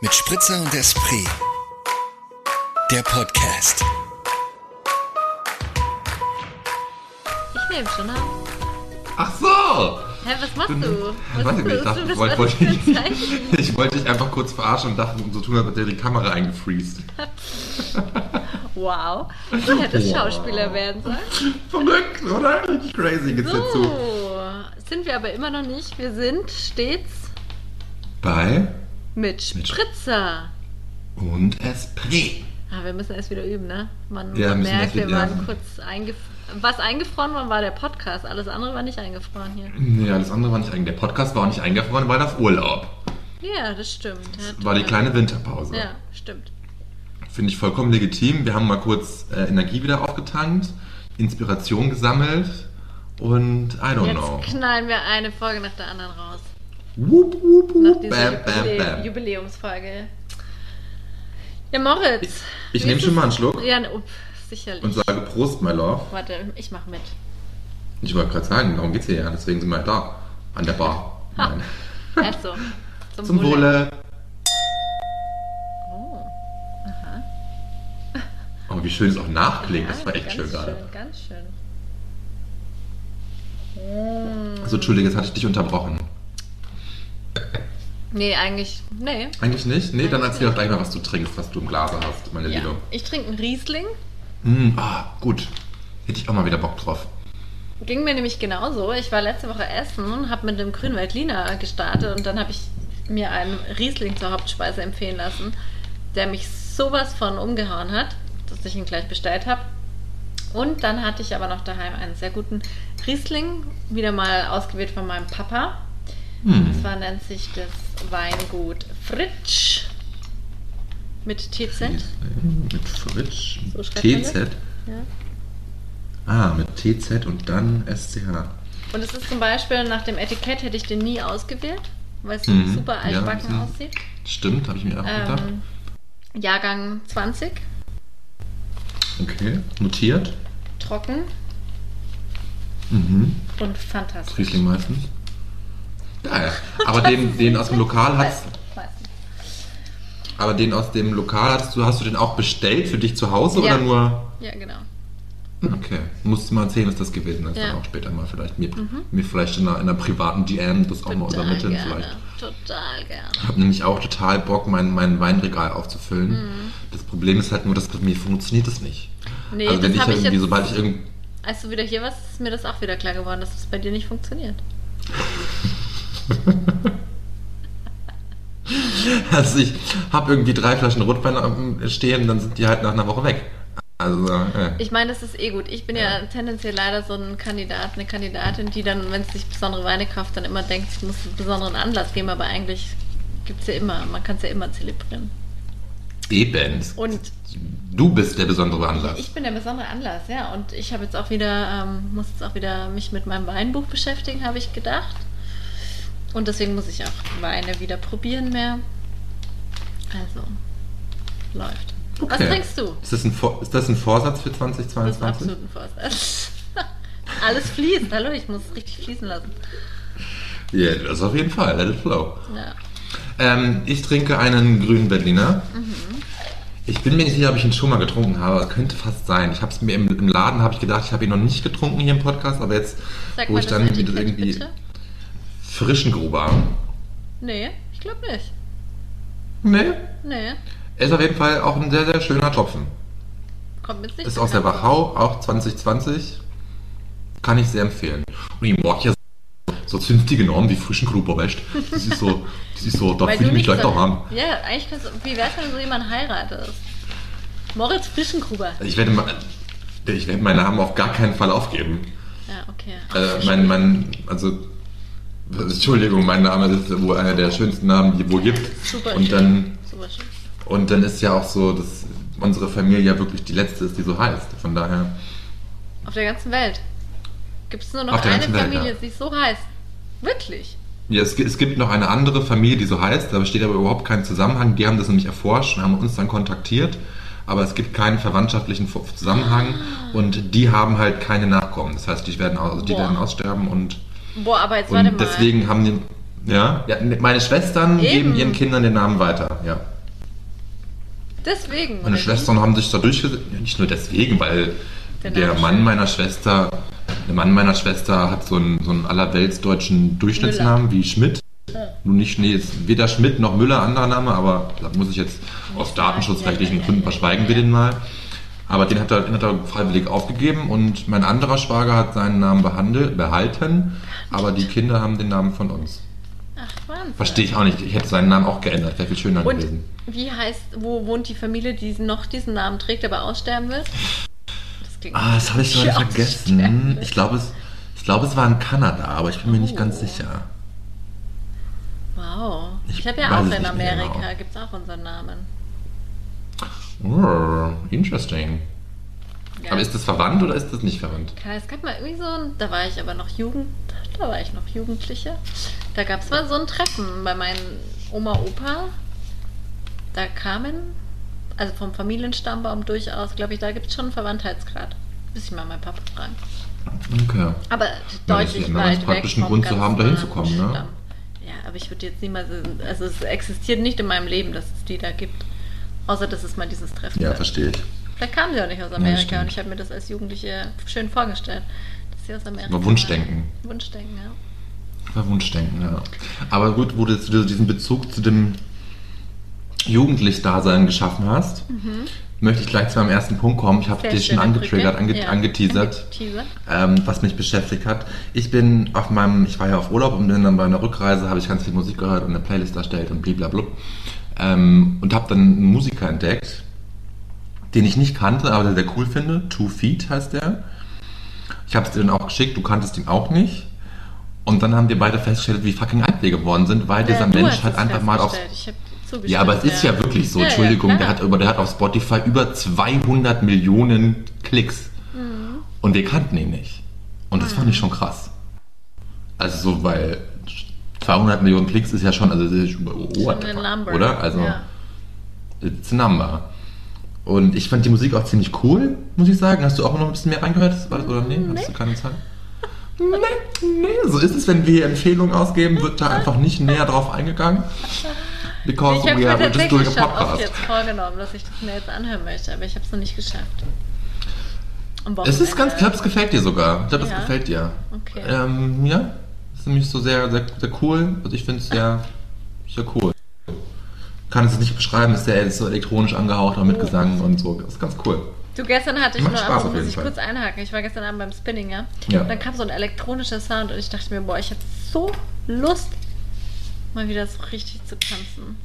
mit Spritzer und Esprit. Der Podcast. Ich nehme schon an. Ach so! Hä, was machst du? Was Warte, ist ich das? dachte, Du ich wollte, wollte, ich, ich wollte dich einfach kurz verarschen und dachte, um so tun, als hätte die Kamera eingefriest. Wow. Du hättest Wow. Schauspieler werden sollen. Verrückt, oder? Richtig crazy geht's dir zu. So, sind wir aber immer noch nicht. Wir sind stets Bei mit Spritzer. und Esprit. Ah, wir müssen erst wieder üben, ne? Man, Ja, man merkt, wir waren kurz eingefroren. Was eingefroren war, war der Podcast. Alles andere war nicht eingefroren hier. Nee, alles andere war nicht eingefroren. Der Podcast war auch nicht eingefroren, weil auf Urlaub. Ja, das stimmt. Ja, War die kleine Winterpause. Ja, stimmt. Finde ich vollkommen legitim. Wir haben mal kurz äh, Energie wieder aufgetankt, Inspiration gesammelt und I don't Jetzt know. knallen wir eine Folge nach der anderen raus. Wup, wup, Nach wup, dieser bam, bam, bam. Jubiläumsfolge. Ja, Moritz. Ich- ich wie nehm ist schon mal einen Schluck. Ja, up, sicherlich. Und sage Prost, my love. Warte, ich mach mit. Ich wollte gerade sagen, darum geht's hier ja. Deswegen sind wir da. An der Bar. Nein. Also, zum, Zum Wohle. Oh, aha. Oh, wie schön es auch nachklingt. Ja, Das war echt ganz schön gerade. Ganz schön. Mm. Also, Entschuldige, jetzt hatte ich dich unterbrochen. Nee, eigentlich, nee. Eigentlich nicht? Nee, dann Eigentlich erzähl doch gleich mal, was du trinkst, was du im Glase hast, meine Ja. Liebe. Ich trinke einen Riesling. Mm, ah, gut. Hätte ich auch mal wieder Bock drauf. Ging mir nämlich genauso. Ich war letzte Woche essen, habe mit dem Grünwald Lina gestartet und dann habe ich mir einen Riesling zur Hauptspeise empfehlen lassen, der mich sowas von umgehauen hat, dass ich ihn gleich bestellt habe. Und dann hatte ich aber noch daheim einen sehr guten Riesling, wieder mal ausgewählt von meinem Papa. Und Hm. zwar nennt sich das Weingut Fritsch mit TZ. Mit Fritsch. So TZ. Ja. Ah, mit TZ und dann SCH. Und es ist zum Beispiel nach dem Etikett hätte ich den nie ausgewählt, weil es Mhm. super Ja, altbacken bisschen- aussieht. Stimmt, habe ich mir auch gedacht. Ähm, Jahrgang 20, Okay, notiert. trocken Mhm. und fantastisch. Riesling meistens. Aber den, den aus dem Lokal hast aber den aus dem Lokal hattest du, hast du den auch bestellt für dich zu Hause Ja. oder nur? Ja, genau. Okay. Musst du mal erzählen, was das gewesen ist. Ja. Mhm. Dann auch später mal vielleicht mir, mir vielleicht in einer, in einer privaten DM das auch mal Total übermitteln gerne. vielleicht. Total gerne. Ich habe nämlich auch total Bock, mein, mein Weinregal aufzufüllen. Mhm. Das Problem ist halt nur, dass bei mir funktioniert das nicht. Nee, also wenn das ich ich irgendwie, sobald ich irgendwie Als du wieder hier warst, ist mir das auch wieder klar geworden, dass es bei dir nicht funktioniert. Also ich habe irgendwie drei Flaschen Rotwein stehen, dann sind die halt nach einer Woche weg. Also, äh. Ich meine, das ist eh gut. Ich bin ja, Ja. tendenziell leider so ein Kandidat, eine Kandidatin, die dann, wenn sie sich besondere Weine kauft, dann immer denkt, ich muss einen besonderen Anlass geben, aber eigentlich gibt es ja immer, man kann es ja immer zelebrieren. Eben. Und Du bist der besondere Anlass. Ich bin der besondere Anlass, ja. Und ich habe jetzt auch wieder, ähm, muss jetzt auch wieder mich mit meinem Weinbuch beschäftigen, habe ich gedacht. Und deswegen muss ich auch Weine wieder probieren mehr. Also, läuft. Was Okay. trinkst du? Ist das ein, Vor ist das ein Vorsatz für Das ist 2022? absolut ein Vorsatz. Alles fließt. Hallo, ich muss richtig fließen lassen. Ja, das auf jeden Fall. Let it flow. Ja. Ähm, ich trinke einen grünen Berliner. Mhm. Ich bin mir nicht sicher, ob ich ihn schon mal getrunken habe. Könnte fast sein. Ich habe es mir im, im Laden habe ich gedacht, ich habe ihn noch nicht getrunken hier im Podcast, aber jetzt, Sag wo ich das dann wieder irgendwie bitte. Frischen Gruber. Nee, ich glaube nicht. Nee. Nee, Ist auf jeden Fall auch ein sehr, sehr schöner Tropfen. kommt mit nicht. Ist aus der Wachau, auch 2020. Kann ich sehr empfehlen. Und ich mag ja so zünftige Namen wie frischen Gruber, weißt du? Das ist so, das ist so, da fühle ich mich gleich so- daheim. Ja, eigentlich kannst du, wie wär's, wenn du so jemanden heiratest? Moritz Frischengruber. Ich werde, ich werde meinen Namen auf gar keinen Fall aufgeben. Ja, okay. Äh, mein, mein, also, Entschuldigung, mein Name ist wohl einer der schönsten Namen, die es wohl gibt. Super Und schön. dann, Super schön. und dann ist ja auch so, dass unsere Familie ja wirklich die letzte ist, die so heißt. Von daher, Auf der ganzen Welt. Gibt es nur noch eine ganzen Welt, Familie, ja. die so heißt? Wirklich? ja, es, es gibt noch eine andere Familie, die so heißt, da besteht aber überhaupt kein Zusammenhang. Die haben das nämlich erforscht und haben uns dann kontaktiert. Aber es gibt keinen verwandtschaftlichen Zusammenhang und die haben halt keine Nachkommen. Das heißt, die werden, also die werden aussterben und Boah, aber jetzt warte Und mal. deswegen haben die. Ja, ja meine Schwestern Eben. geben ihren Kindern den Namen weiter, ja. Deswegen. Meine Schwestern haben sich da durchgesetzt. Ja, nicht nur deswegen, weil Der der, Mann meiner Schwester, der Mann meiner Schwester hat so einen, so einen allerweltsdeutschen Durchschnittsnamen wie Schmidt. Nun nicht, nee, ist weder Schmidt noch Müller, anderer Name, aber da muss ich jetzt aus datenschutzrechtlichen Ja, ja, Gründen ja, ja, verschweigen ja. wir den mal. Aber den hat, er, den hat er freiwillig aufgegeben und mein anderer Schwager hat seinen Namen behandelt, behalten, aber die Kinder haben den Namen von uns. Ach, Wahnsinn. Verstehe ich auch nicht. Ich hätte seinen Namen auch geändert, wäre viel schöner Und gewesen. wie heißt, wo wohnt die Familie, die noch diesen Namen trägt, aber aussterben wird? Das klingt Ah, das habe ich schon Ja, vergessen. Ich glaube, es, ich glaube, es war in Kanada, aber ich bin mir nicht ganz Oh. sicher. Wow. Ich, Ich habe ja auch in Amerika, genau. gibt es auch unseren Namen. Oh, interesting. Ja. Aber ist das verwandt oder ist das nicht verwandt? Es gab mal irgendwie so ein, da war ich aber noch Jugend, da war ich noch Jugendliche. Da gab es mal so ein Treffen bei meinen Oma, Opa. Da kamen, also vom Familienstammbaum durchaus, glaube ich, da gibt es schon einen Verwandtheitsgrad. Muss ich mal meinen Papa fragen. Okay. Aber deutlich ja weit praktisch, weg vom Grund zu haben, dahin nahen zu kommen, ne? Ja, aber ich würde jetzt niemals, also es existiert nicht in meinem Leben, dass es die da gibt. Außer, dass es mal dieses Treffen Ja, verstehe ich. Vielleicht kamen sie auch nicht aus Ja, Amerika stimmt. und ich habe mir das als Jugendliche schön vorgestellt, dass sie aus Amerika War Wunschdenken. waren. Wunschdenken, ja. War Wunschdenken, ja. Aber gut, wo du diesen Bezug zu dem Jugendlich-Dasein geschaffen hast, möchte ich gleich zu meinem ersten Punkt kommen. Ich habe Mhm. Dich schon angetriggert, ange Ja. angeteasert. Angeteasert. ähm, was mich beschäftigt hat. Ich bin auf meinem, ich war ja auf Urlaub und bin dann bei einer Rückreise, habe ich ganz viel Musik gehört und eine Playlist erstellt und blablabla. Ähm, und habe dann einen Musiker entdeckt, den ich nicht kannte, aber der sehr cool finde. Two Feet heißt der. Ich habe es dir dann auch geschickt, du kanntest ihn auch nicht. Und dann haben wir beide festgestellt, wie fucking alt wir geworden sind, weil dieser Ja, du Mensch hat es einfach mal auf ja, aber es ist ja wirklich so, Ja, ja, Entschuldigung, der, hat, über- der hat auf Spotify über 200 Millionen Klicks. Mhm. Und wir kannten ihn nicht. Und das fand ich schon krass. Also so, weil 200 Millionen Klicks ist ja schon, also das ist, oh, fuck, Number. oder? Also, Ja. it's a number. Und ich fand die Musik auch ziemlich cool, muss ich sagen. Hast du auch noch ein bisschen mehr reingehört? Oder nee? Hast du keine Zeit? Nee, nee, so ist es, wenn wir Empfehlungen ausgeben, wird da einfach nicht näher drauf eingegangen. Because Ich habe we mir are just doing a schon oft podcast. jetzt vorgenommen, dass ich das mir jetzt anhören möchte, aber ich habe es noch nicht geschafft. Es ist ganz, ich glaube, es gefällt dir sogar. Ich glaube, es Ja? gefällt dir. Okay. Ähm, ja, ist nämlich so sehr, sehr, sehr cool. Also ich finde es sehr, sehr cool. Kann es nicht beschreiben, ist sehr ist so elektronisch angehaucht, auch mit. Gesang und so. Das ist ganz cool. Du, gestern hatte ich Macht nur, Spaß auf muss ich Fall. kurz einhaken. Ich war gestern Abend beim Spinning, ja. Ja. Und dann kam so ein elektronischer Sound und ich dachte mir, boah, ich habe so Lust, mal wieder so richtig zu tanzen.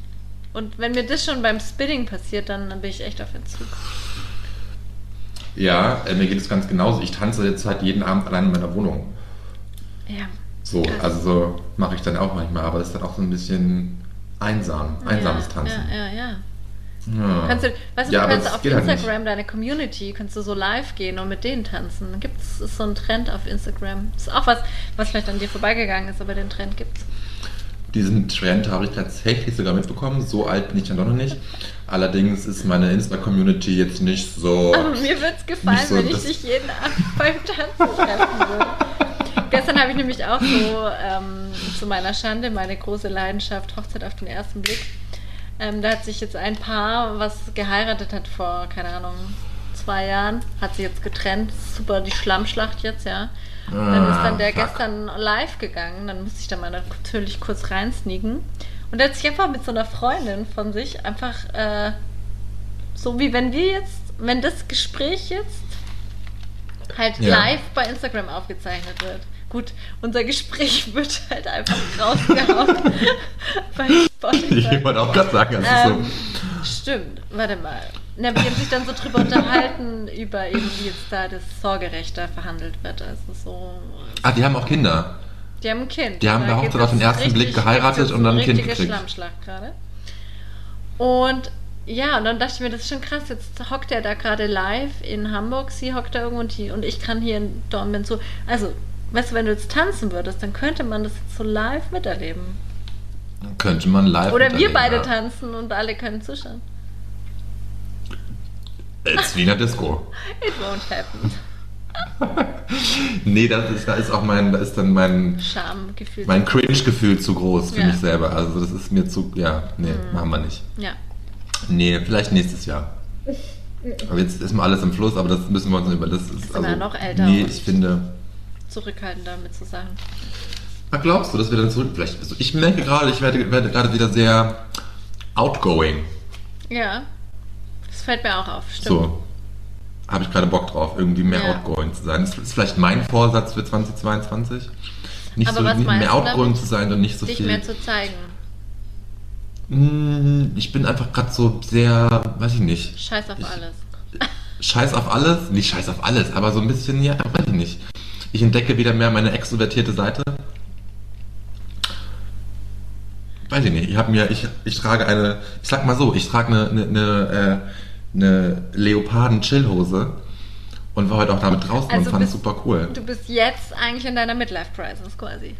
Und wenn mir das schon beim Spinning passiert, dann, dann bin ich echt auf Entzug. Ja, äh, mir geht es ganz genauso. Ich tanze jetzt halt jeden Abend allein in meiner Wohnung. Ja. So, also so mache ich dann auch manchmal, aber das ist dann auch so ein bisschen einsam, einsames ja, Tanzen. Ja, ja, ja. Ja. Kannst du, weißt du, Ja, du kannst auf halt Instagram deine Community, kannst du so live gehen und mit denen tanzen. Gibt's ist so ein Trend auf Instagram. Das ist auch was, was vielleicht an dir vorbeigegangen ist, aber den Trend gibt's. Diesen Trend habe ich tatsächlich sogar mitbekommen. So alt bin ich dann doch noch nicht. Allerdings ist meine Insta-Community jetzt nicht so. Aber mir würde es gefallen, so, wenn ich dich jeden Abend beim Tanzen treffen würde. Gestern habe ich nämlich auch so ähm, zu meiner Schande meine große Leidenschaft Hochzeit auf den ersten Blick. Ähm, da hat sich jetzt ein Paar, was geheiratet hat vor, keine Ahnung, zwei Jahren, hat sich jetzt getrennt. Super, die Schlammschlacht jetzt, ja. Dann ist dann der Ah, fuck. gestern live gegangen. Dann musste ich da mal natürlich kurz reinsneaken. Und er hat sich einfach mit so einer Freundin von sich einfach äh, so wie wenn wir jetzt, wenn das Gespräch jetzt halt Ja. live bei Instagram aufgezeichnet wird. Gut, unser Gespräch wird halt einfach rausgehauen bei Spotify. Ich wollte auch gerade sagen, ist Ähm, stimmt, warte mal. Na, die haben sich dann so drüber unterhalten, über eben wie jetzt da das Sorgerecht da verhandelt wird. Also so. so. Ah, die haben auch Kinder. Die haben ein Kind. Die haben bei Hochzeit auf den ersten Blick richtig- geheiratet geht's jetzt und dann ein Kind gekriegt. Schlammschlacht gerade. Und ja, und dann dachte ich mir, das ist schon krass. Jetzt hockt er da gerade live in Hamburg, sie hockt da irgendwo und, die, und ich kann hier in Dortmund so. Also, weißt du, wenn du jetzt tanzen würdest, dann könnte man das jetzt so live miterleben. Könnte man live. Oder wir beide ja. tanzen und alle können zuschauen. It's wie in der Disco. It won't happen. nee, das ist, da ist auch mein, da ist dann mein, Schamgefühl. mein Cringe-Gefühl zu groß für Ja. mich selber. Also das ist mir zu, ja, nee, machen wir nicht. Ja. Nee, vielleicht nächstes Jahr. Aber jetzt ist mal alles im Fluss, aber das müssen wir uns über das ist wir ja noch älter Nee, ich finde. Zurückhaltend damit zu sagen. Was glaubst du, dass wir dann zurück? Vielleicht. Also ich merke gerade, ich werde, werde gerade wieder sehr outgoing. Ja. Das fällt mir auch auf. Stimmt. So. Habe ich gerade Bock drauf, irgendwie mehr Ja. outgoing zu sein. Das ist vielleicht mein Vorsatz für 2022. Nicht Aber so nicht mehr outgoing zu sein und nicht so Dich viel. mehr zu zeigen. Mm, Ich bin einfach gerade so sehr, weiß ich nicht, Scheiß auf Ich- alles. scheiß auf alles. Nicht scheiß auf alles, aber so ein bisschen, ja, weiß ich nicht. Ich entdecke wieder mehr meine extrovertierte Seite. Weiß ich nicht. Ich habe mir, ich, ich trage eine, ich sag mal so, ich trage eine, eine, eine, äh, eine Leoparden-Chillhose und war heute auch damit draußen Also und fand es super cool. Du bist jetzt eigentlich in deiner Midlife-Crisis quasi.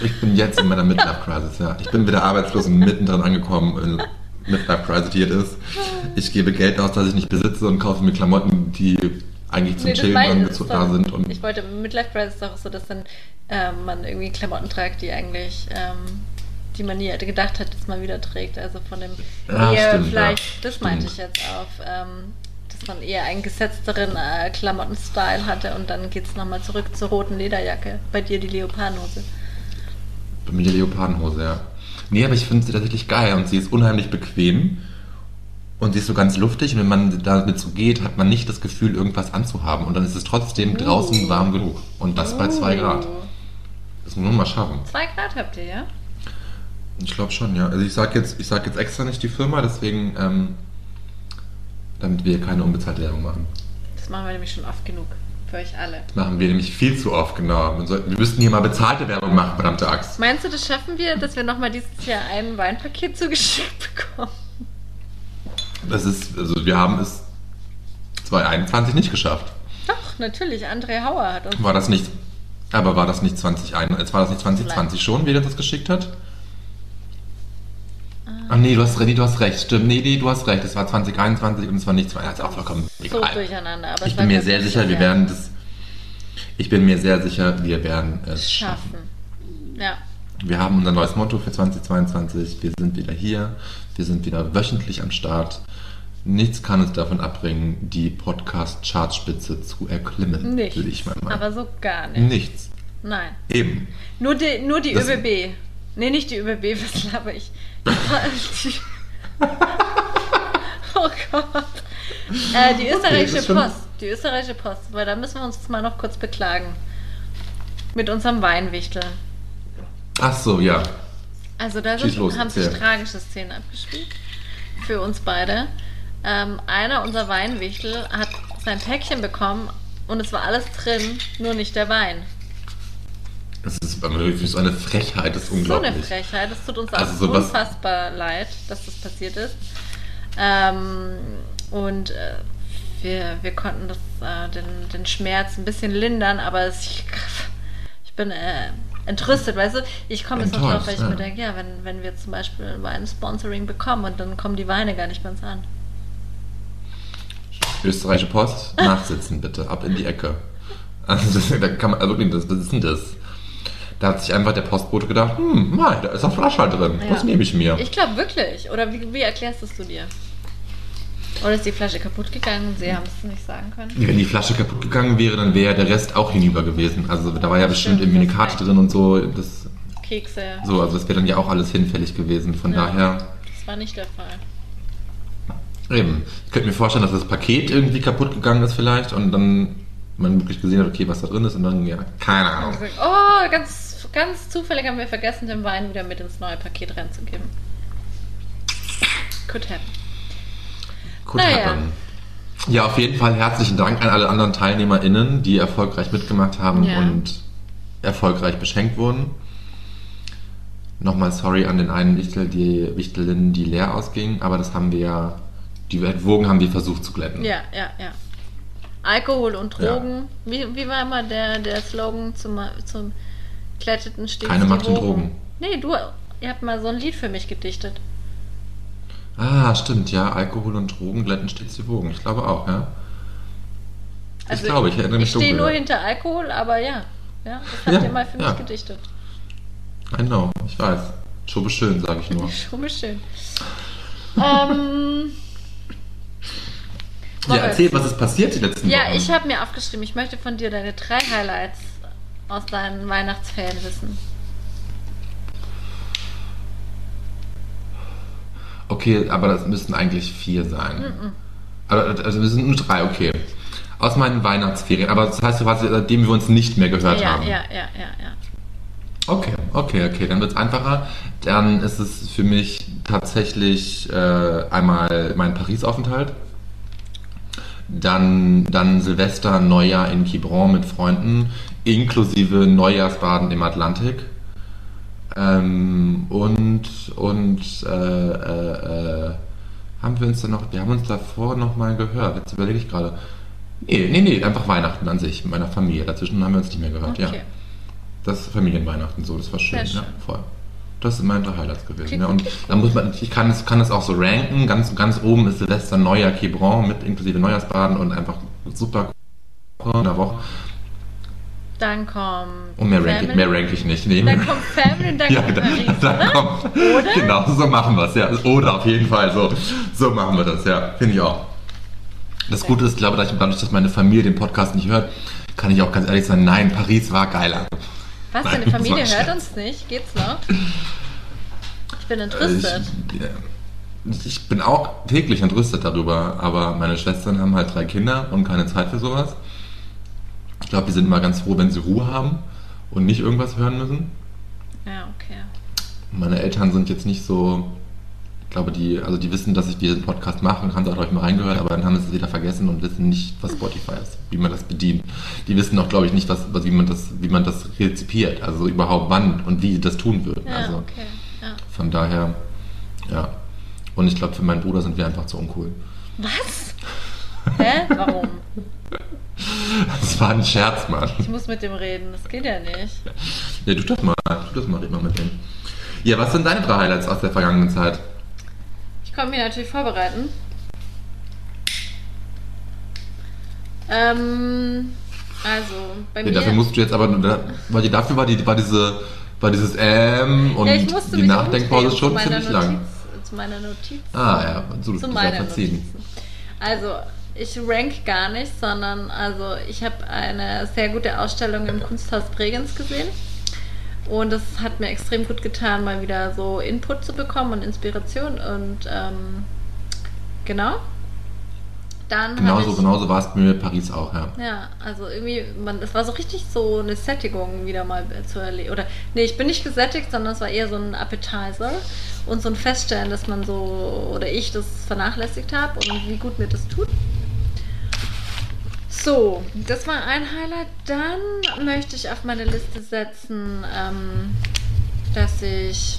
Ich bin jetzt in meiner Midlife-Crisis, ja. Ich bin wieder arbeitslos und mittendrin angekommen in Midlife-Crisis, die es ist. Ich gebe Geld aus, das ich nicht besitze und kaufe mir Klamotten, die eigentlich zum Nee, Chillen angezogen da ist sind. Und ich wollte, Midlife Crisis ist auch so, dass dann ähm, man irgendwie Klamotten trägt, die eigentlich, ähm, die man nie gedacht hat, dass man wieder trägt. Also von dem Ja, eher stimmt, vielleicht, ja, das stimmt. meinte ich jetzt auf, ähm, dass man eher einen gesetzteren äh, Klamotten-Style hatte und dann geht es nochmal zurück zur roten Lederjacke. Bei dir die Leopardenhose. bei mir die Leopardenhose, ja. Nee, aber ich finde sie tatsächlich geil und sie ist unheimlich bequem. Und sie ist so ganz luftig und wenn man damit so geht, hat man nicht das Gefühl, irgendwas anzuhaben. Und dann ist es trotzdem draußen warm genug. Und das bei zwei Uh. Grad. Das muss man mal schaffen. Zwei Grad habt ihr, ja? Ich glaube schon, ja. Also ich sage jetzt, ich sag jetzt extra nicht die Firma, deswegen, ähm, damit wir keine unbezahlte Werbung machen. Das machen wir nämlich schon oft genug. Für euch alle. Das machen wir nämlich viel zu oft, genau. Wir, sollten, wir müssten hier mal bezahlte Werbung machen, verdammte Axt. Meinst du, das schaffen wir, dass wir nochmal dieses Jahr ein Weinpaket zugeschickt bekommen? Das ist, also wir haben es 2021 nicht geschafft. Doch, natürlich. André Hauer hat uns. War das nicht, aber war das nicht 2021, jetzt war das nicht 2020 schon, wer das geschickt hat? Ach nee, du hast, nee, du hast recht, stimmt. Nee, nee, du hast recht. Es war 2021 und es war nicht 2021. Das ist auch vollkommen so egal. durcheinander. Aber Ich es bin mir sehr sicher, wir werden das. Ich bin mir sehr sicher, wir werden es schaffen. schaffen. Ja. Wir haben unser neues Motto für 2022. Wir sind wieder hier. Wir sind wieder wöchentlich am Start. Nichts kann uns davon abbringen, die Podcast-Chartspitze zu erklimmen, Nichts. will ich mal meinen. Aber so gar nicht. Nichts. Nein. Eben. Nur die, nur die Das- ÖBB. Nee, nicht die ÖBB, was laber ich? Oh Gott. Äh, die österreichische schon- Post. Die österreichische Post. Weil da müssen wir uns mal noch kurz beklagen. Mit unserem Weinwichtel. Ach so, ja. Also da Schieß sind, los, haben sich erzähl. tragische Szenen abgespielt. Für uns beide. Ähm, einer unserer Weinwichtel hat sein Päckchen bekommen und es war alles drin, nur nicht der Wein. Das ist wirklich so eine Frechheit, das ist So eine unglaublich. Frechheit. Es tut uns auch Also sowas- unfassbar leid, dass das passiert ist. Ähm, und äh, wir, wir konnten das, äh, den, den Schmerz ein bisschen lindern, aber es, ich, ich bin äh, entrüstet, weißt du? Ich komme jetzt noch drauf, weil ich Enttäuscht, mir ja. denke, ja, wenn, wenn wir zum Beispiel ein Sponsoring bekommen und dann kommen die Weine gar nicht bei uns an. Österreichische Post, nachsitzen bitte, ab in die Ecke. Also, das, da kann man, also wirklich, das, was ist denn das? Da hat sich einfach der Postbote gedacht, hm, mei, da ist ein Flasche drin, Ja. das nehme ich mir. Ich glaube wirklich. Oder wie, wie erklärst du es du dir? Oder ist die Flasche kaputt gegangen und sie haben es nicht sagen können? Wenn die Flasche kaputt gegangen wäre, dann wäre der Rest auch hinüber gewesen. Also da war ja bestimmt Stimmt, irgendwie eine Karte drin und so. Das, Kekse. so, also das wäre dann ja auch alles hinfällig gewesen. Von Ja. daher, Das war nicht der Fall. eben. Ich könnte mir vorstellen, dass das Paket irgendwie kaputt gegangen ist vielleicht und dann man wirklich gesehen hat, okay, was da drin ist und dann, ja, keine Ahnung. gesagt, oh, ganz, ganz zufällig haben wir vergessen, den Wein wieder mit ins neue Paket reinzugeben. Could happen. Could Naja. happen. Ja, auf jeden Fall herzlichen Dank an alle anderen TeilnehmerInnen, die erfolgreich mitgemacht haben Ja. und erfolgreich beschenkt wurden. Nochmal sorry an den einen Wichtel, die Wichtelin, die leer ausging, aber das haben wir ja, die Wogen haben wir versucht zu glätten. Ja, ja, ja. Alkohol und Ja. Drogen. Wie, wie war immer der, der Slogan zum, zum Glätteten stets Keine Macht und? Drogen. Nee, du, ihr habt mal so ein Lied für mich gedichtet. Ah, stimmt, ja, Alkohol und Drogen glätten stets die Wogen. Ich glaube auch, ja. ich glaube, ich erinnere mich Ich stehe nur hinter Alkohol, aber ja. Ja, das habt Ja, ihr mal für ja. mich gedichtet. I know, ich weiß. Schon schön, sage ich nur. Schon mal schön. ähm, Ja, erzähl, was ist passiert die letzten Ja, Wochen? ich habe mir aufgeschrieben, ich möchte von dir deine drei Highlights aus deinen Weihnachtsferien wissen. Okay, aber das müssten eigentlich vier sein. Also, also wir sind nur drei, okay. Aus meinen Weihnachtsferien. Aber das heißt quasi, seitdem wir uns nicht mehr gehört Ja, haben. ja, ja, ja, ja. Okay, okay, okay. Dann wird es einfacher. Dann ist es für mich tatsächlich äh, einmal mein Paris-Aufenthalt. Dann, dann Silvester, Neujahr in Quiberon mit Freunden, inklusive Neujahrsbaden im Atlantik. Ähm, und und äh, äh, äh, haben wir uns dann noch, wir haben uns davor noch mal gehört. Jetzt überlege ich gerade. Nee, nee, nee, einfach Weihnachten an sich, mit meiner Familie. Dazwischen haben wir uns nicht mehr gehört, ja. Okay. Das ist Familienweihnachten so, das war schön, ja, schön. voll. Das sind meine drei Highlights gewesen. Ja. Und wirklich da muss man, ich kann es, kann es auch so ranken. Ganz, ganz oben ist Silvester Neujahr Quiberon mit inklusive Neujahrsbaden und einfach super in der Woche. Dann kommt. Und mehr rank, Family. mehr rank ich nicht. Nee. Dann kommt Family und dann ja, kommt dann, Paris, dann oder? kommt. Oder? Genau, so machen wir es, ja. Oder auf jeden Fall, so, so machen wir das, ja. Finde ich auch. Das Gute ist, ich glaube, dadurch, dass meine Familie den Podcast nicht hört, kann ich auch ganz ehrlich sagen, nein, Paris war geiler. Was, Nein, deine Familie hört uns nicht? Geht's noch? Ich bin entrüstet. Ich, ich bin auch täglich entrüstet darüber, aber meine Schwestern haben halt drei Kinder und keine Zeit für sowas. Ich glaube, die sind immer ganz froh, wenn sie Ruhe haben und nicht irgendwas hören müssen. Ja, okay. Meine Eltern sind jetzt nicht so, ich glaube, die, also die wissen, dass ich diesen Podcast mache und haben es auch, glaube ich, mal reingehört, aber dann haben sie es wieder vergessen und wissen nicht, was Spotify ist, wie man das bedient. Die wissen auch, glaube ich, nicht, was, wie, man das, wie man das rezipiert, also überhaupt wann und wie sie das tun würden. Ja, also okay. Ja. von daher, ja. Und ich glaube, für meinen Bruder sind wir einfach zu uncool. Was? Hä? Warum? Das war ein Scherz, Mann. Ich muss mit dem reden, das geht ja nicht. Ja, tu das mal. Tu das mal, red mal mit dem. Ja, was sind deine drei Highlights aus der vergangenen Zeit? Ich konnte mich natürlich vorbereiten. Ähm, also, bei Nee, mir. dafür musst du jetzt aber, da- weil die, dafür war, die, war, diese, war dieses Ähm und ja, die Nachdenkpause schon ziemlich lang. Notiz, Zu meiner Notiz. Ah ja, so, du zu ja meiner. Notizen. Also, ich rank gar nicht, sondern also ich habe eine sehr gute Ausstellung im Kunsthaus Bregenz gesehen. Und es hat mir extrem gut getan, mal wieder so Input zu bekommen und Inspiration. Und ähm, genau. Dann Genauso, ich, genauso war es bei mir Paris auch, ja. Ja, also irgendwie, man, es war so richtig so eine Sättigung wieder mal zu erleben. Oder, nee, ich bin nicht gesättigt, sondern es war eher so ein Appetizer und so ein Feststellen, dass man so, oder ich das vernachlässigt habe und wie gut mir das tut. So, das war ein Highlight. Dann möchte ich auf meine Liste setzen, ähm, dass ich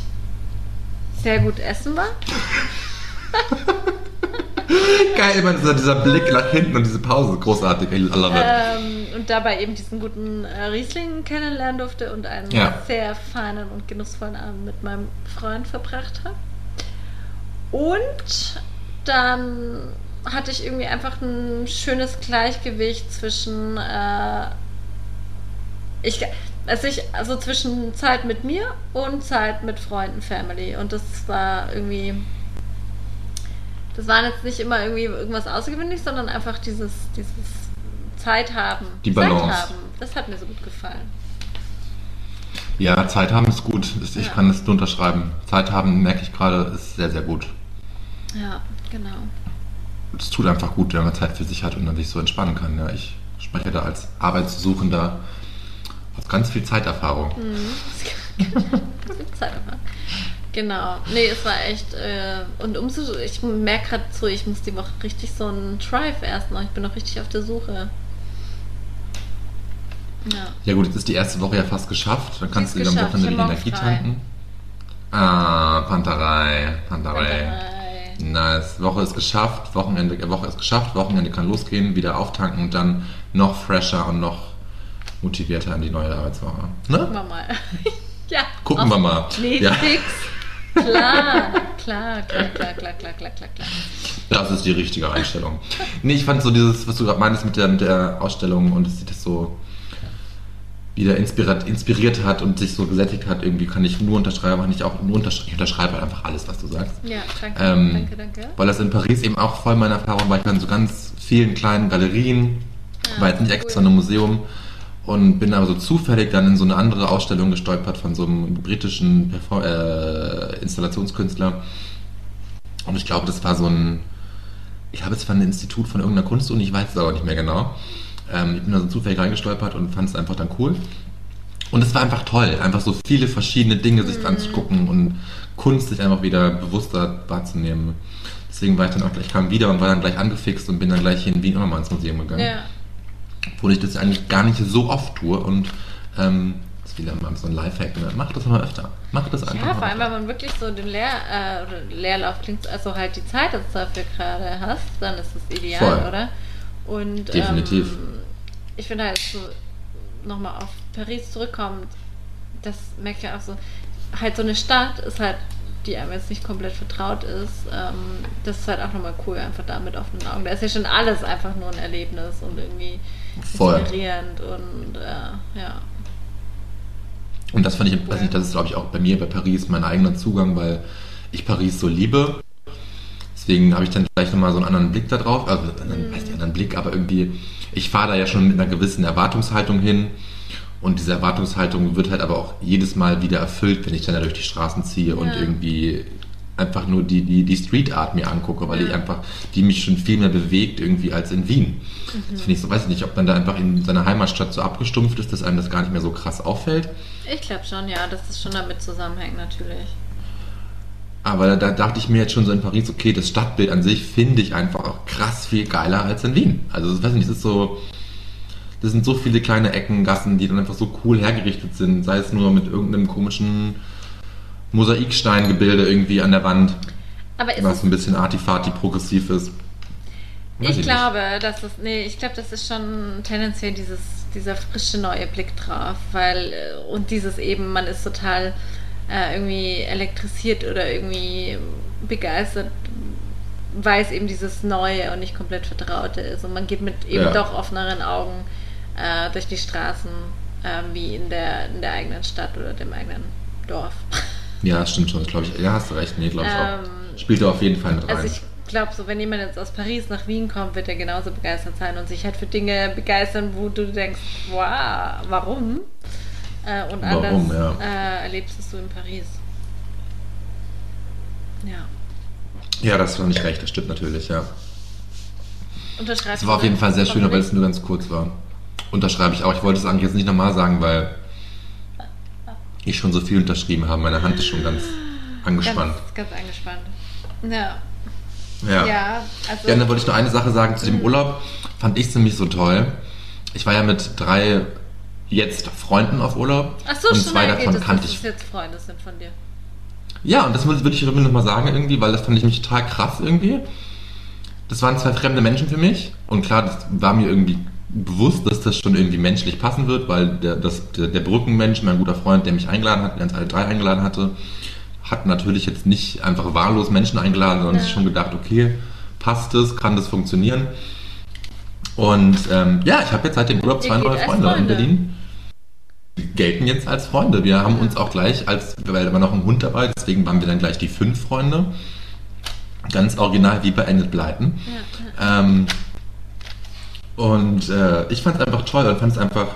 sehr gut essen war. Geil, immer dieser, dieser Blick nach hinten und diese Pause, großartig, I love it. Ähm, und dabei eben diesen guten äh, Riesling kennenlernen durfte und einen Ja. sehr feinen und genussvollen Abend mit meinem Freund verbracht habe. Und dann hatte ich irgendwie einfach ein schönes Gleichgewicht zwischen äh, ich, also ich, also zwischen Zeit mit mir und Zeit mit Freunden, Family. Und das war irgendwie. Das waren jetzt nicht immer irgendwie irgendwas Außergewöhnliches, sondern einfach dieses, dieses Zeit haben. Die Zeit Balance. haben. Das hat mir so gut gefallen. Ja, Zeit haben ist gut. Ich Ja. kann das unterschreiben. Zeit haben, merke ich gerade, ist sehr, sehr gut. Ja, genau. Es tut einfach gut, wenn man Zeit für sich hat und dann sich so entspannen kann. Ja, ich spreche da als Arbeitssuchender aus ganz viel Zeiterfahrung. Mhm. Das wird Zeit aber. Genau. Nee, es war echt. Äh, und umso. Ich merke gerade so, ich muss die Woche richtig so einen Drive erst noch. Ich bin noch richtig auf der Suche. Ja. Ja gut, jetzt ist die erste Woche ja fast geschafft. Dann kannst du dir am. Wochenende die Energie frei. tanken. Ah, Panterei, Panterei. Drei. Nice. Woche ist geschafft, Wochenende, äh, Woche ist geschafft, Wochenende kann losgehen, wieder auftanken und dann noch fresher und noch motivierter in die neue Arbeitswoche. Ne? Gucken wir mal. ja. Gucken wir mal. Netflix. Klar, klar, klar, klar, klar, klar, klar, klar, klar. Das ist die richtige Einstellung. nee, ich fand so dieses, was du gerade meintest mit der, mit der Ausstellung und dass sie das so wieder inspiriert, inspiriert hat und sich so gesättigt hat, irgendwie kann ich nur unterschreiben, kann ich auch nur unterschreiben, ich unterschreibe halt einfach alles, was du sagst. Ja, danke, Ähm, danke, danke. Weil das in Paris eben auch voll meine Erfahrung war. Ich war in so ganz vielen kleinen Galerien, Ah, war jetzt nicht cool. extra in einem Museum und bin aber so zufällig dann in so eine andere Ausstellung gestolpert von so einem britischen Perfor äh, Installationskünstler. Und ich glaube, das war so ein, ich glaube, es war ein Institut von irgendeiner Kunstuni, ich weiß es aber nicht mehr genau. Ähm, ich bin da so zufällig reingestolpert und fand es einfach dann cool. Und es war einfach toll, einfach so viele verschiedene Dinge sich Mhm. anzugucken und Kunst sich einfach wieder bewusster wahrzunehmen. Deswegen war ich dann auch gleich, kam wieder und war dann gleich angefixt und bin dann gleich hier in Wien auch nochmal ins Museum gegangen. Ja. Obwohl ich das eigentlich gar nicht so oft tue und ähm, das ist wieder mal so ein Lifehack. Ne? Mach das mal öfter. Mach das einfach Ja, vor allem, wenn man wirklich so den Lehr äh, oder Leerlauf klingt, also halt die Zeit jetzt dafür gerade hast, dann ist es ideal, Voll. oder? Und Definitiv. Ähm, ich finde halt so, nochmal auf Paris zurückkommt, das merke ich auch so, halt so eine Stadt ist halt, die einem jetzt nicht komplett vertraut ist, ähm, das ist halt auch nochmal cool, einfach da mit offenen Augen. Da ist ja schon alles einfach nur ein Erlebnis und irgendwie Voll. inspirierend und äh, ja. Und das fand ich, weiß nicht, das ist glaube ich auch bei mir bei Paris mein eigener Zugang, weil ich Paris so liebe. Deswegen habe ich dann vielleicht nochmal so einen anderen Blick da drauf. Also, einen, weiß nicht, anderen Blick, aber irgendwie, ich fahre da ja schon mit einer gewissen Erwartungshaltung hin. Und diese Erwartungshaltung wird halt aber auch jedes Mal wieder erfüllt, wenn ich dann da durch die Straßen ziehe und Ja. irgendwie einfach nur die, die, die Street Art mir angucke, weil Ja. ich einfach, die mich schon viel mehr bewegt irgendwie als in Wien. Das finde ich so, weiß ich nicht, ob man da einfach in seiner Heimatstadt so abgestumpft ist, dass einem das gar nicht mehr so krass auffällt. Ich glaube schon, ja, dass das schon damit zusammenhängt, natürlich. Aber da, da dachte ich mir jetzt schon so in Paris, okay, das Stadtbild an sich finde ich einfach auch krass viel geiler als in Wien. Also, ich weiß nicht, es ist so, das sind so viele kleine Ecken, Gassen, die dann einfach so cool hergerichtet sind, sei es nur mit irgendeinem komischen Mosaiksteingebilde irgendwie an der Wand, Aber ist was es, ein bisschen artifati progressiv ist. Ich nicht. glaube, dass das, nee, ich glaube, das ist schon tendenziell dieses, dieser frische neue Blick drauf, weil, äh, und dieses eben, man ist total äh, irgendwie elektrisiert oder irgendwie begeistert, weil es eben dieses Neue und nicht komplett Vertraute ist. Und man geht mit eben Ja. doch offeneren Augen äh, durch die Straßen, äh, wie in der, in der eigenen Stadt oder dem eigenen Dorf. Ja, stimmt schon, das glaube ich. Ja, hast du recht, nee, glaube ich Ähm, auch. Spielt da auf jeden Fall mit rein. Also ich glaube, so wenn jemand jetzt aus Paris nach Wien kommt, wird er genauso begeistert sein und sich halt für Dinge begeistern, wo du denkst, wow, warum? Äh, und Warum, anders ja. äh, erlebst es du in Paris. Ja. ja, das war nicht recht, das stimmt natürlich, ja. Unterschreibst Es war auf jeden Fall sehr schön, aber es nur ganz kurz war. Unterschreibe ich auch. Ich wollte es eigentlich jetzt nicht nochmal sagen, weil ich schon so viel unterschrieben habe. Meine Hand ist schon ganz angespannt. Ganz, ganz angespannt. Ja. Ja. Ja, also. Ja, dann wollte ich noch eine Sache sagen zu dem Urlaub. Fand ich nämlich so toll. Ich war ja mit drei jetzt Freunden auf Urlaub. Ach so, und schon zwei davon geht es, kannte ich jetzt Freunde sind von dir. Ja, und das würde ich noch mal sagen irgendwie, weil das fand ich mich total krass irgendwie. Das waren zwei fremde Menschen für mich und klar, das war mir irgendwie bewusst, dass das schon irgendwie menschlich passen wird, weil der, das, der, der Brückenmensch, mein guter Freund, der mich eingeladen hat, der uns alle drei eingeladen hatte, hat natürlich jetzt nicht einfach wahllos Menschen eingeladen, sondern Ja. sich schon gedacht, okay, passt es, kann das funktionieren. Und ähm, ja, ich habe jetzt seit dem Urlaub zwei neue als Freunde, in Freunde. Berlin. Gelten jetzt als Freunde. Wir haben uns auch gleich als, weil da war noch ein Hund dabei, deswegen waren wir dann gleich die fünf Freunde. Ganz original wie bei Enid Blyton. Ja, Ähm, und äh, ich fand es einfach toll und fand es einfach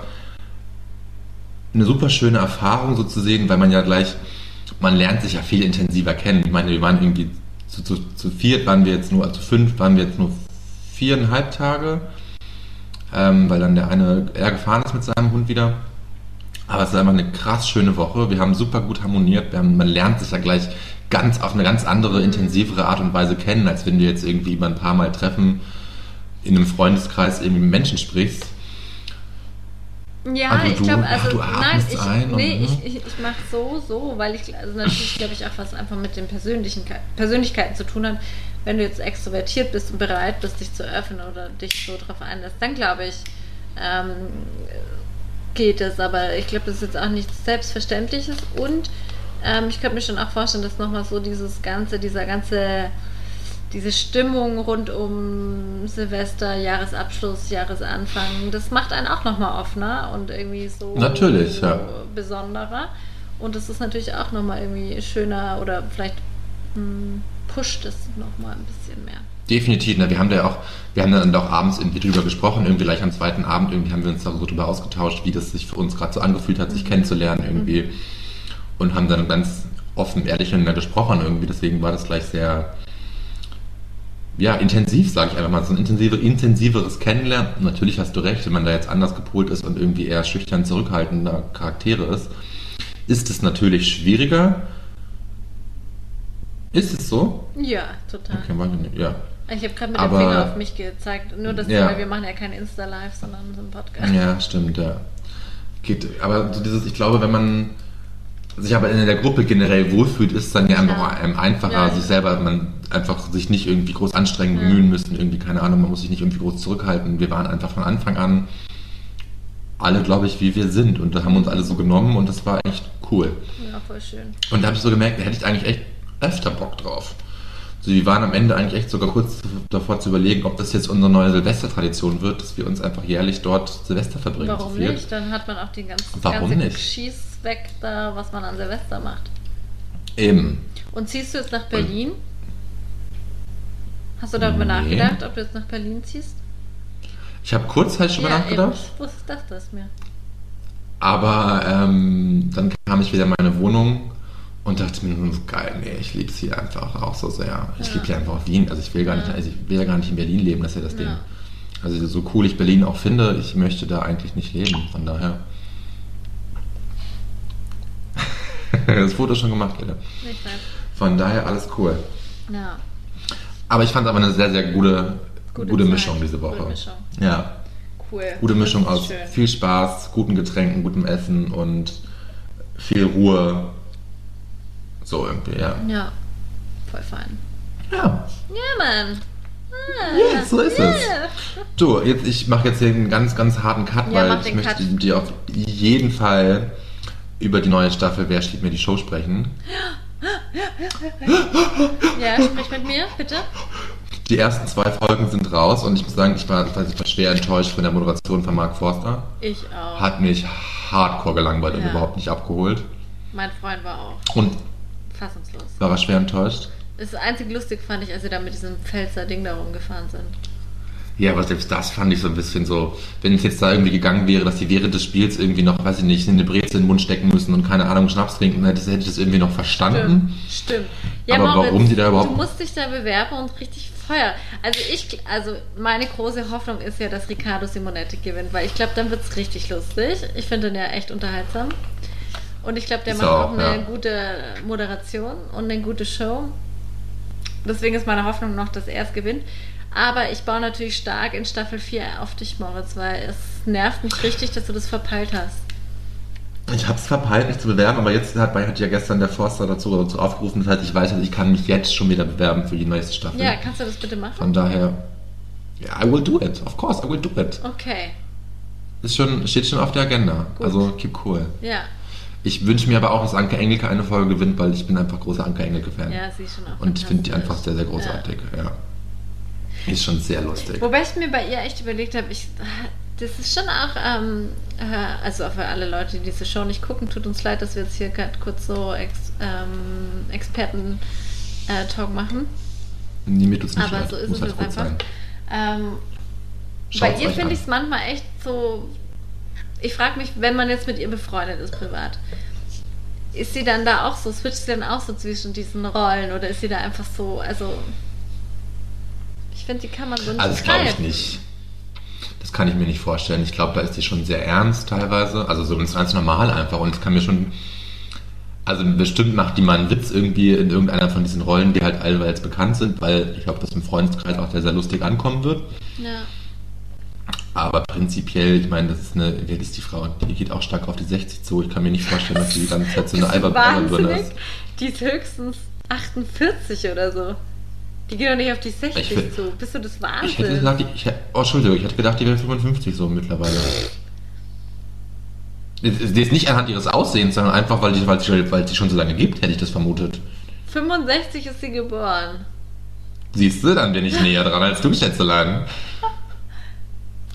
eine super schöne Erfahrung so zu sehen, weil man ja gleich, man lernt sich ja viel intensiver kennen. Ich meine, wir waren irgendwie zu, zu, zu viert, waren wir jetzt nur, also zu fünf waren wir jetzt nur viereinhalb Tage, ähm, weil dann der eine er gefahren ist mit seinem Hund wieder. Aber es ist einfach eine krass schöne Woche. Wir haben super gut harmoniert. Haben, man lernt sich ja gleich ganz auf eine ganz andere, intensivere Art und Weise kennen, als wenn du jetzt irgendwie über ein paar Mal treffen in einem Freundeskreis irgendwie mit Menschen sprichst. Ja, Also ich glaube, also du nein, ich, ein und- nee, ne? ich, ich, ich mache so, so, weil ich, also natürlich glaube ich auch was einfach mit den persönlichen Persönlichkeiten zu tun hat. Wenn du jetzt extrovertiert bist und bereit bist, dich zu öffnen oder dich so drauf einlässt, dann glaube ich, ähm, geht es. Aber ich glaube, das ist jetzt auch nichts Selbstverständliches und Ähm, ich könnte mir schon auch vorstellen, dass nochmal so dieses ganze, dieser ganze, diese Stimmung rund um Silvester, Jahresabschluss, Jahresanfang, das macht einen auch nochmal offener und irgendwie so Natürlich, ja. besonderer. Und es ist natürlich auch nochmal irgendwie schöner oder vielleicht hm, pusht es nochmal ein bisschen mehr. Definitiv, ne? wir haben da ja auch, wir haben dann auch abends irgendwie drüber gesprochen, irgendwie gleich am zweiten Abend, irgendwie haben wir uns da so drüber ausgetauscht, wie das sich für uns gerade so angefühlt hat, sich kennenzulernen irgendwie Mhm. und haben dann ganz offen, ehrlich miteinander gesprochen irgendwie, deswegen war das gleich sehr, ja, intensiv, sage ich einfach mal, so ein intensive, intensiveres Kennenlernen. Natürlich hast du recht, wenn man da jetzt anders gepolt ist und irgendwie eher schüchtern zurückhaltender Charaktere ist, ist es natürlich schwieriger. Ist es so? Ja, total. Okay, ja. Ich habe gerade mit Aber- dem Finger auf mich gezeigt. Nur das, Ja. weil wir machen ja kein Insta-Live, sondern so einen Podcast. Ja, stimmt, ja. Geht, aber so dieses, ich glaube, wenn man sich aber in der Gruppe generell wohlfühlt, ist es dann ja einfach ähm, einfacher, Ja, sich selber, man einfach sich nicht irgendwie groß anstrengen, bemühen müssen, irgendwie, keine Ahnung, man muss sich nicht irgendwie groß zurückhalten. Wir waren einfach von Anfang an alle, glaube ich, wie wir sind und da haben uns alle so genommen und das war echt cool. Ja, voll schön. Und da habe ich so gemerkt, da hätte ich eigentlich echt öfter Bock drauf. So, wir waren am Ende eigentlich echt sogar kurz davor zu überlegen, ob das jetzt unsere neue Silvestertradition wird, dass wir uns einfach jährlich dort Silvester verbringen. Warum nicht? Dann hat man auch die ganze, Warum ganze nicht? Schieß weg da, was man an Silvester macht. Eben. Und ziehst du jetzt nach Berlin? Hast du darüber Nee. nachgedacht, ob du jetzt nach Berlin ziehst? Ich habe kurzzeitig schon mal nachgedacht, Eben. Ich wusste, dachte es mir. aber ähm, dann kam ich wieder in meine Wohnung und dachte mir, hm, geil, nee, ich liebe es hier einfach auch so sehr. Ich Ja. liebe hier einfach auch Wien. Also ich will gar nicht, Ja. also ich will gar nicht in Berlin leben, das ist ja das Ding. Also so cool ich Berlin auch finde, ich möchte da eigentlich nicht leben. Von daher. das Foto schon gemacht, weiß. Von daher alles cool. Ja. Aber ich fand es aber eine sehr, sehr gute, Gute gute. Mischung diese Woche. Gute Mischung. Ja. Cool. Gute Mischung aus schön. viel Spaß, guten Getränken, gutem Essen und viel Ruhe. So irgendwie, ja. Ja. Voll fein. Ja, Ja, Mann. Ja, so ist es. du, jetzt, ich mache jetzt hier einen ganz, ganz harten Cut, Ja, weil ich möchte Cut. dir auf jeden Fall über die neue Staffel Wer steht mir die Show sprechen. Ja, sprich mit mir, bitte. Die ersten zwei Folgen sind raus und ich muss sagen, ich war, ich war schwer enttäuscht von der Moderation von Mark Forster. Ich auch. Hat mich hardcore gelangweilt und Ja. überhaupt nicht abgeholt. Mein Freund war auch Und fassungslos. war er schwer enttäuscht. Das einzig lustig fand ich, als sie da mit diesem Pfälzer Ding da rumgefahren sind. Ja, aber selbst das fand ich so ein bisschen so, wenn es jetzt da irgendwie gegangen wäre, dass die während des Spiels irgendwie noch, weiß ich nicht, eine Brezel in den Mund stecken müssen und keine Ahnung, Schnaps trinken, hätte, hätte ich das irgendwie noch verstanden. Stimmt. Aber warum die da überhaupt- Du musst dich da bewerben und richtig Feuer. Also ich, also meine große Hoffnung ist ja, dass Riccardo Simonetti gewinnt, weil ich glaube, dann wird es richtig lustig. Ich finde den ja echt unterhaltsam. Und ich glaube, der Ist macht auch auch, eine ja. gute Moderation und eine gute Show. Deswegen ist meine Hoffnung noch, dass er es gewinnt. Aber ich baue natürlich stark in Staffel 4 auf dich, Moritz, weil es nervt mich richtig, dass du das verpeilt hast. Ich habe es verpeilt, mich zu bewerben, aber jetzt hat, hat ja gestern der Forster dazu, dazu aufgerufen, das heißt, ich weiß, ich kann mich jetzt schon wieder bewerben für die nächste Staffel. Ja, kannst du das bitte machen? Von daher, ja, I will do it. Of course, I will do it. Okay, Ist schon, steht schon auf der Agenda. Gut. Also, keep cool. ja. Ich wünsche mir aber auch, dass Anke Engelke eine Folge gewinnt, weil ich bin einfach großer Anke Engelke-Fan. Ja, sie ist schon auch Und ich finde die einfach sehr, sehr großartig. Ja. Ist schon sehr lustig. Wobei ich mir bei ihr echt überlegt habe, ich, das ist schon auch, ähm, äh, also für alle Leute, die diese Show nicht gucken, tut uns leid, dass wir jetzt hier gerade kurz so Ex, ähm, Experten-Talk machen. Nee, mir tut's nicht Aber leid. so ist Muss es halt einfach. Ähm, bei ihr finde ich es manchmal echt so. Ich frage mich, wenn man jetzt mit ihr befreundet ist privat, ist sie dann da auch so, switcht sie dann auch so zwischen diesen Rollen oder ist sie da einfach so, also. Ich finde, die kann man so nicht Also das glaube ich nicht. Das kann ich mir nicht vorstellen. Ich glaube, da ist die schon sehr ernst teilweise. Also so ganz normal einfach. Und ich kann mir schon. Also bestimmt macht die mal einen Witz irgendwie in irgendeiner von diesen Rollen, die halt allseits bekannt sind, weil ich glaube, dass im Freundeskreis auch sehr, sehr lustig ankommen wird. Ja. Aber prinzipiell, ich meine, das ist eine, alt ist die Frau? Die geht auch stark auf die 60 zu. Ich kann mir nicht vorstellen, dass die die ganze Zeit so eine wahnsinnig? ist. Die ist höchstens 48 oder so. Die geht doch nicht auf die 60 Ich will- zu. Bist du das Ich hätte Wahnsinn? gesagt, die, ich, hätte- oh, Entschuldigung, ich hätte gedacht, die wäre 55 so mittlerweile. Sie ist nicht anhand ihres Aussehens, sondern einfach, weil die, weil sie, weil sie schon so lange gibt, hätte ich das vermutet. 65 ist sie geboren. Siehst du, dann bin ich näher dran als du, Schätzelein.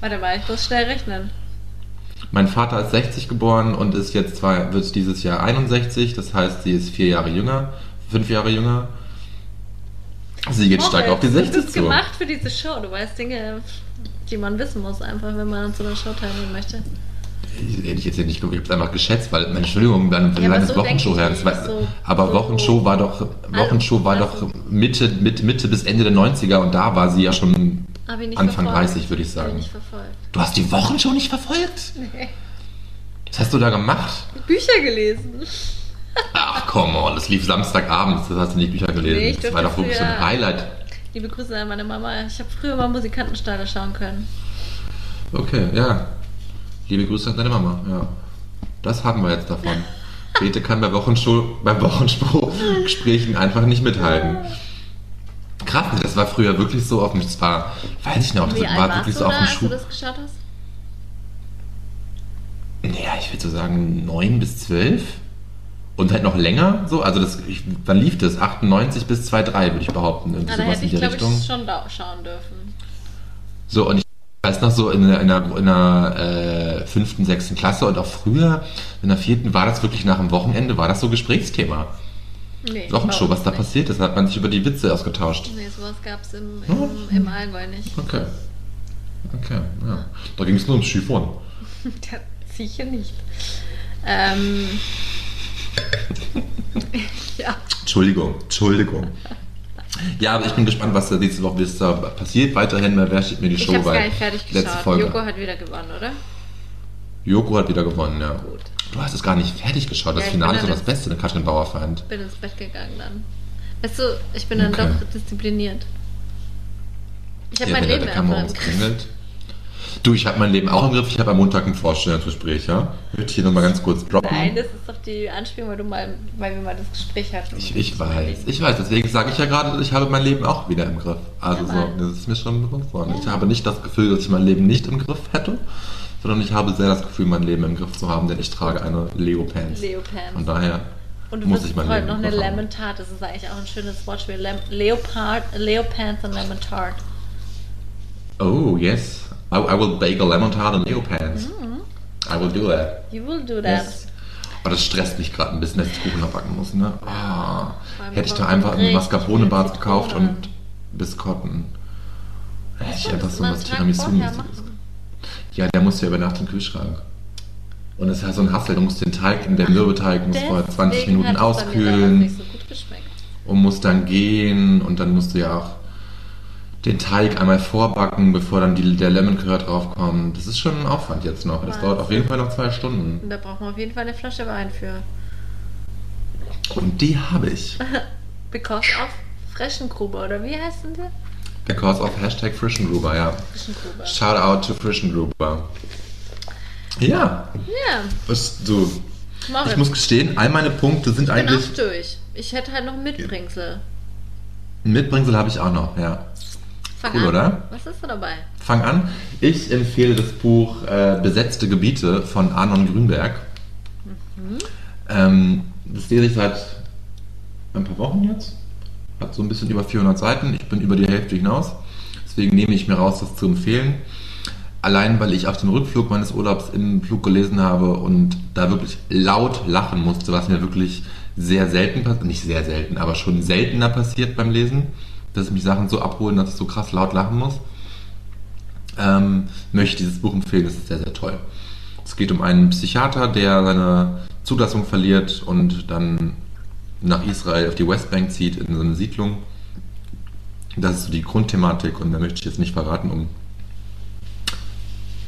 Warte mal, ich muss schnell rechnen. Mein Vater ist 60 geboren und ist jetzt zwar, wird dieses Jahr 61, das heißt, sie ist vier Jahre jünger, fünf Jahre jünger. Sie geht stark auf die Moritz, 60 Du bist zu. gemacht für diese Show. Du weißt Dinge, die man wissen muss, einfach, wenn man an so einer Show teilnehmen möchte. Ich, ich jetzt nicht, ich habe es einfach geschätzt, weil, meine Entschuldigung, dann Ja, lange so Wochenshow war, so- aber so- Wochenshow war doch, Wochenshow war doch Mitte, Mitte, Mitte bis Ende der 90er und da war sie ja schon Anfang verfolgt. 30, würde ich sagen. verfolgt. Du hast die Wochenshow nicht verfolgt? Nee. Was hast du da gemacht? Bücher gelesen. Ach, come on, das lief Samstagabends, das hast du nicht Bücher gelesen. Nee, ich das war doch wirklich so ein Highlight. Liebe Grüße an meine Mama. Ich habe früher mal Musikantenstadel schauen können. Okay, ja. Liebe Grüße an deine Mama, ja. Das haben wir jetzt davon. Bete kann bei Wochenshow, bei Wochenshow-Gesprächen einfach nicht mithalten. Krass, das war früher wirklich so auf dem, das war, weiß ich noch, das Wie war wirklich du so auf dem als du Schuh. das geschaut hast? Naja, ich würde so sagen 9 bis 12 und halt noch länger so. Also das, ich, wann lief das? 98 bis 2,3 würde ich behaupten. Irgendwie Ah, da sowas hätte in ich, die glaube Richtung. ich, schon da schauen dürfen. So, und ich weiß noch so in, einer- in einer, in einer äh, fünften, sechsten Klasse und auch früher, in der vierten, war das wirklich nach dem Wochenende, war das so Gesprächsthema. Nee, Wochenshow, bei was da nicht. passiert ist, hat man sich über die Witze ausgetauscht. Nee, sowas gab es im, Hm? im, im Allgäu nicht. Okay. Okay, ja. Da ging es nur ums Chiffon. Ja, sicher nicht. Ähm, ja, Entschuldigung, Entschuldigung. Ja, aber ich bin gespannt, was da nächste Woche da passiert. Weiterhin, wer steht mir die ich Show habe es bei. gar nicht fertig geschaut. Joko hat wieder gewonnen, oder? Joko hat wieder gewonnen, ja. Gut. Du hast es gar nicht fertig geschaut. Das Ja, ich Finale ist doch das Beste, der Katrin Bauerfeind. Bin ins Bett gegangen dann. Weißt du, ich bin dann Okay. doch diszipliniert. Ich habe Ja, mein Leben einfach im Griff. klingelt. Du, ich habe mein Leben auch im Griff. Ich habe am Montag ein Vorstellungsgespräch, ja? Würde ich hier nochmal ganz kurz droppen. Nein, das ist doch die Anspielung, weil, du mal, weil wir mal das Gespräch hatten. Ich, ich weiß, ich weiß, deswegen sage ich ja gerade, ich habe mein Leben auch wieder im Griff. Also Ja, so, das ist mir schon bewusst worden. Ich habe nicht das Gefühl, dass ich mein Leben nicht im Griff hätte, sondern ich habe sehr das Gefühl, mein Leben im Griff zu haben, denn ich trage eine Leo Pants. Leo Pants. Von daher Und du muss wirst ich mein heute Leben noch eine. Lemon Tart. Das ist eigentlich auch ein schönes Wortspiel. Lem Leopard, Leo Pants und Lemon Tart. Oh, yes. I, I will bake a lemon tart and Leo Pants. I will do that. You will do that. Yes. Aber das stresst mich gerade ein bisschen, dass ich Kuchen noch backen muss, ne? Ah, allem hätte ich man einfach einen richtig Mascarpone-Bart gekauft und Biscotten. Hätte ich Ja, einfach so was Tiramisu machen. Ja, der muss ja über Nacht im Kühlschrank. Und es ist halt so ein Hassel, du musst den Teig, in der Mürbeteig muss vorher 20 Deswegen Minuten auskühlen so und musst dann gehen und dann musst du ja auch den Teig einmal vorbacken, bevor dann die, der Lemon Curd draufkommt. Das ist schon ein Aufwand jetzt noch. Das dauert auf jeden Fall noch zwei Stunden. Und da braucht man auf jeden Fall eine Flasche Wein für. Und die habe ich. Because of Freschengruber, oder wie heißen sie? Because of Hashtag Frischengruber, ja. Freschengruber. Shout out to Frischengruber. Ja, Ja, was du. Moritz. Ich muss gestehen, all meine Punkte sind ich bin eigentlich. auch durch. Ich hätte halt noch Mitbringsel. Mitbringsel habe ich auch noch, ja. Fang Cool, an. oder? Was ist da dabei? Fang an. Ich empfehle das Buch äh, Besetzte Gebiete von Arnon Grünberg. Ähm, das lese ich seit ein paar Wochen jetzt. Hat so ein bisschen über 400 Seiten. Ich bin über die Hälfte hinaus. Deswegen nehme ich mir raus, das zu empfehlen. Allein, weil ich auf dem Rückflug meines Urlaubs im Flug gelesen habe und da wirklich laut lachen musste, was mir wirklich sehr selten passiert. Nicht sehr selten, aber schon seltener passiert beim Lesen, dass mich Sachen so abholen, dass ich so krass laut lachen muss ähm, möchte ich dieses Buch empfehlen. Es ist sehr, sehr toll. Es geht um einen Psychiater, der seine Zulassung verliert und dann nach Israel auf die Westbank zieht, in so eine Siedlung. Das ist so die Grundthematik und da möchte ich jetzt nicht verraten, um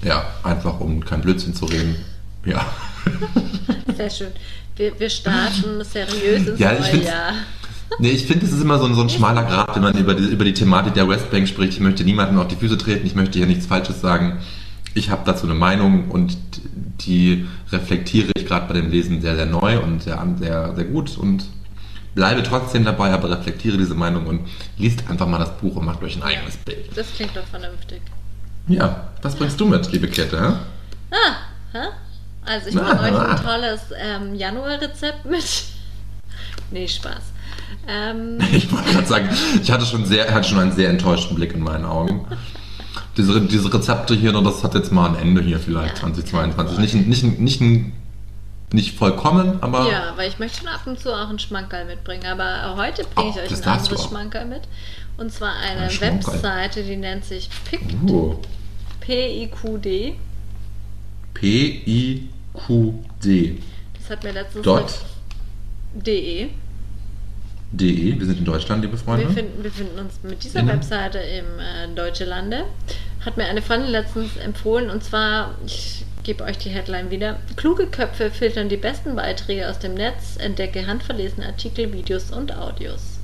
ja, einfach um kein Blödsinn zu reden. Ja. Sehr schön. Wir, wir starten seriös ins Ja, ich neue Jahr. Nee, ich finde, es ist immer so ein, so ein schmaler Grat, wenn man über die, über die Thematik der Westbank spricht. Ich möchte niemandem auf die Füße treten, ich möchte hier nichts Falsches sagen. Ich habe dazu eine Meinung und die reflektiere ich gerade bei dem Lesen sehr, sehr neu und sehr, sehr, sehr gut und bleibe trotzdem dabei, aber reflektiere diese Meinung und liest einfach mal das Buch und macht euch ein eigenes Bild. Das klingt doch vernünftig. Ja, was bringst du mit, liebe Kette? hä? Ah, hä? Also ich bringe Ah. euch ein tolles ähm, Januar-Rezept mit. nee, Spaß. Ähm, Ich wollte gerade sagen, ich hatte schon, sehr, hatte schon einen sehr enttäuschten Blick in meinen Augen. Diese, diese Rezepte hier, das hat jetzt mal ein Ende hier vielleicht, Ja, 2022. Nicht, nicht, nicht, ein- nicht vollkommen, aber ja, weil ich möchte schon ab und zu auch einen Schmankerl mitbringen. Aber heute bringe ich Oh, euch ein anderes. Schmankerl mit. Und zwar eine Ein. Webseite, die nennt sich PICD. uh, P-I-Q-D. P-I-Q-D. Das hat mir letztens Dot de. De. Wir sind in Deutschland, liebe Freunde. Wir finden, wir finden uns mit dieser Innen. Webseite im äh, Deutsche Lande. Hat mir eine Freundin letztens empfohlen und zwar, ich gebe euch die Headline wieder. Kluge Köpfe filtern die besten Beiträge aus dem Netz, entdecke handverlesene Artikel, Videos und Audios.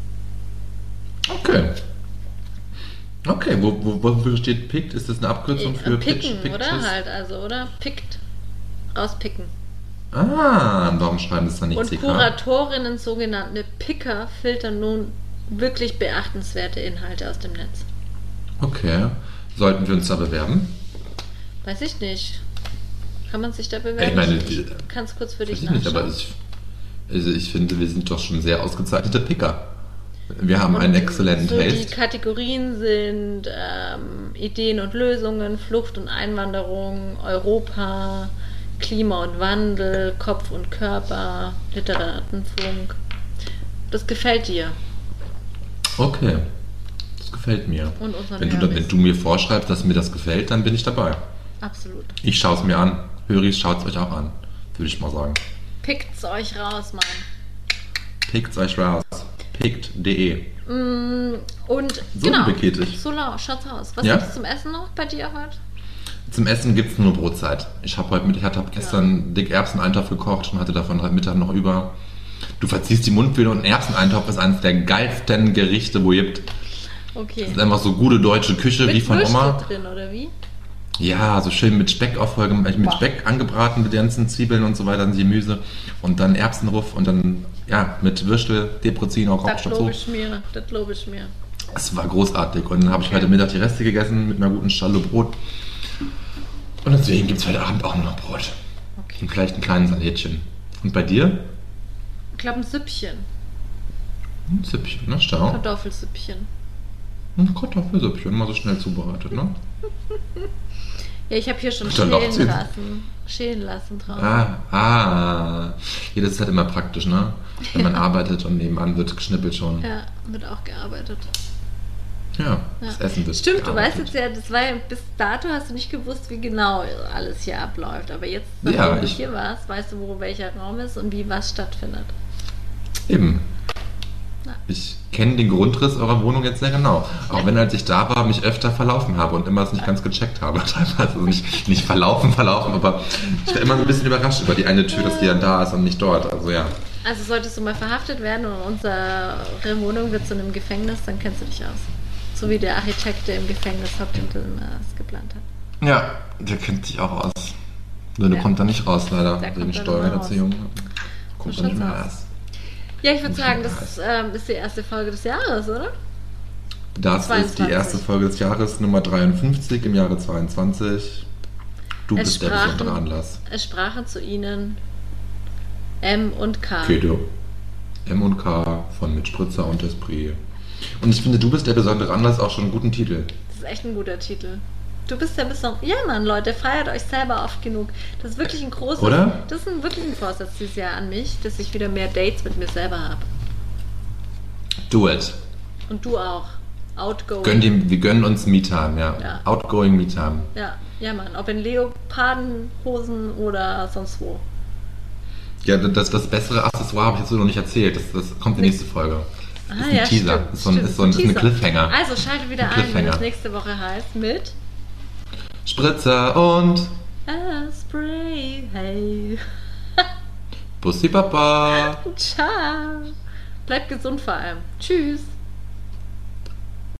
Okay. Okay, wo, wo, wofür steht PICT? Ist das eine Abkürzung für Äh, Picken, Pitch, oder? Pictures? Halt, also, oder? Pickt. Rauspicken. Ah, warum schreiben das dann nicht Und CK? Kuratorinnen, sogenannte Picker, filtern nun wirklich beachtenswerte Inhalte aus dem Netz. Okay. Sollten wir uns da bewerben? Weiß ich nicht. Kann man sich da bewerben? Ich meine, ich die- kann es kurz für dich Weiß ich nicht, nachschauen. aber ich, also ich finde, wir sind doch schon sehr ausgezeichnete Picker. Wir haben einen Und exzellenten so Die Taste. Kategorien sind ähm, Ideen und Lösungen, Flucht und Einwanderung, Europa, Klima und Wandel, Kopf und Körper, Literatenfunk. Das gefällt dir. Okay. Das gefällt mir. Und Wenn du, da- wenn du mir vorschreibst, dass mir das gefällt, dann bin ich dabei. Absolut. Ich schaue es mir an. Höris, schaut es euch auch an. Würde ich mal sagen. Pickt's euch raus, Mann. Pickt euch raus. Pickt.de. Mm, Und So genau. So schaut's aus. Was Ja? gibt's zum Essen noch bei dir heute? Zum Essen gibt es nur Brotzeit. Ich habe heute mit, ich habe gestern dick Erbseneintopf gekocht und hatte davon heute Mittag noch über. Du verziehst die Mundwille und ein Erbseneintopf ist eines der geilsten Gerichte, wo es gibt. Okay. Das ist einfach so gute deutsche Küche wie von Würste Oma. drin, oder wie? Ja, so schön mit Speck auffolge, mit Boah. Speck angebraten, mit den ganzen Zwiebeln und so weiter, dann Gemüse und dann Erbsenruff und dann, ja, mit Würstel, Deprozin, auch Das so. ich mir. Das glaube ich mir. Es war großartig und dann habe ich Okay. heute Mittag die Reste gegessen mit einer guten Stalle Brot. Und deswegen gibt es heute Abend auch noch Brot. Okay. Und vielleicht ein kleines Salätchen. Und bei dir? Ich glaube ein Süppchen. Ein Süppchen, ne? Stau. Kartoffelsüppchen. Ein Kartoffelsüppchen, mal so schnell zubereitet, ne? Ja, ich habe hier schon schälen lassen. Schälen lassen drauf. Ah, ah. Ja, das ist halt immer praktisch, ne? Wenn man arbeitet und nebenan wird geschnippelt schon. Ja, wird auch gearbeitet. Ja, Ja. das Essen wird Stimmt, du weißt jetzt ja, das war ja, bis dato hast du nicht gewusst, wie genau alles hier abläuft. Aber jetzt, Ja, nachdem du ich- hier warst, weißt du, wo welcher Raum ist und wie was stattfindet. Eben. Ja. Ich kenne den Grundriss eurer Wohnung jetzt sehr genau. Auch wenn, als ich da war, mich öfter verlaufen habe und immer es nicht ganz gecheckt habe. Teilweise also nicht, nicht verlaufen, verlaufen, aber ich war immer so ein bisschen überrascht über die eine Tür, dass die dann da ist und nicht dort. Also ja. Also solltest du mal verhaftet werden und unsere Wohnung wird zu einem Gefängnis, dann kennst du dich aus. So wie der Architekt, der im Gefängnis hockt und das geplant hat. Ja, der kennt sich auch aus. Nur der Ja. kommt da nicht raus, leider. Der Wegen Steuerhinterziehung. Kommt da nicht mehr aus. raus. Ja, ich würde sagen, das ähm, ist die erste Folge des Jahres, oder? Das ist 22. die erste Folge des Jahres, Nummer 53 im Jahre 22. Du Es bist der sprachen- besondere Anlass. Es sprachen zu Ihnen M und K. Du. M und K von Mit Spritzer und Esprit. Und ich finde, du bist der besondere Anlass auch schon einen guten Titel. Das ist echt ein guter Titel. Du bist ja besonders. Ja, Mann, Leute, feiert euch selber oft genug. Das ist wirklich ein großes. Oder? Das ist ein, wirklich ein Vorsatz dieses Jahr an mich, dass ich wieder mehr Dates mit mir selber habe. Do it. Und du auch. Outgoing. Gönn dem, wir gönnen uns Me-Time, ja. Ja. Outgoing Me-Time. Ja, ja, Mann. Ob in Leopardenhosen oder sonst wo. Ja, das, das bessere Accessoire habe ich jetzt so noch nicht erzählt. Das, das kommt in die nächste Folge. Ah, ist ein ja, Teaser. stimmt, ist so ein, stimmt, ist so ein, ist ein. Cliffhanger. Also schaltet wieder Ein ein, wenn es nächste Woche heißt mit Spritzer und Ah, Spray. Hey. Bussi Papa. Ciao. Bleibt gesund vor allem. Tschüss.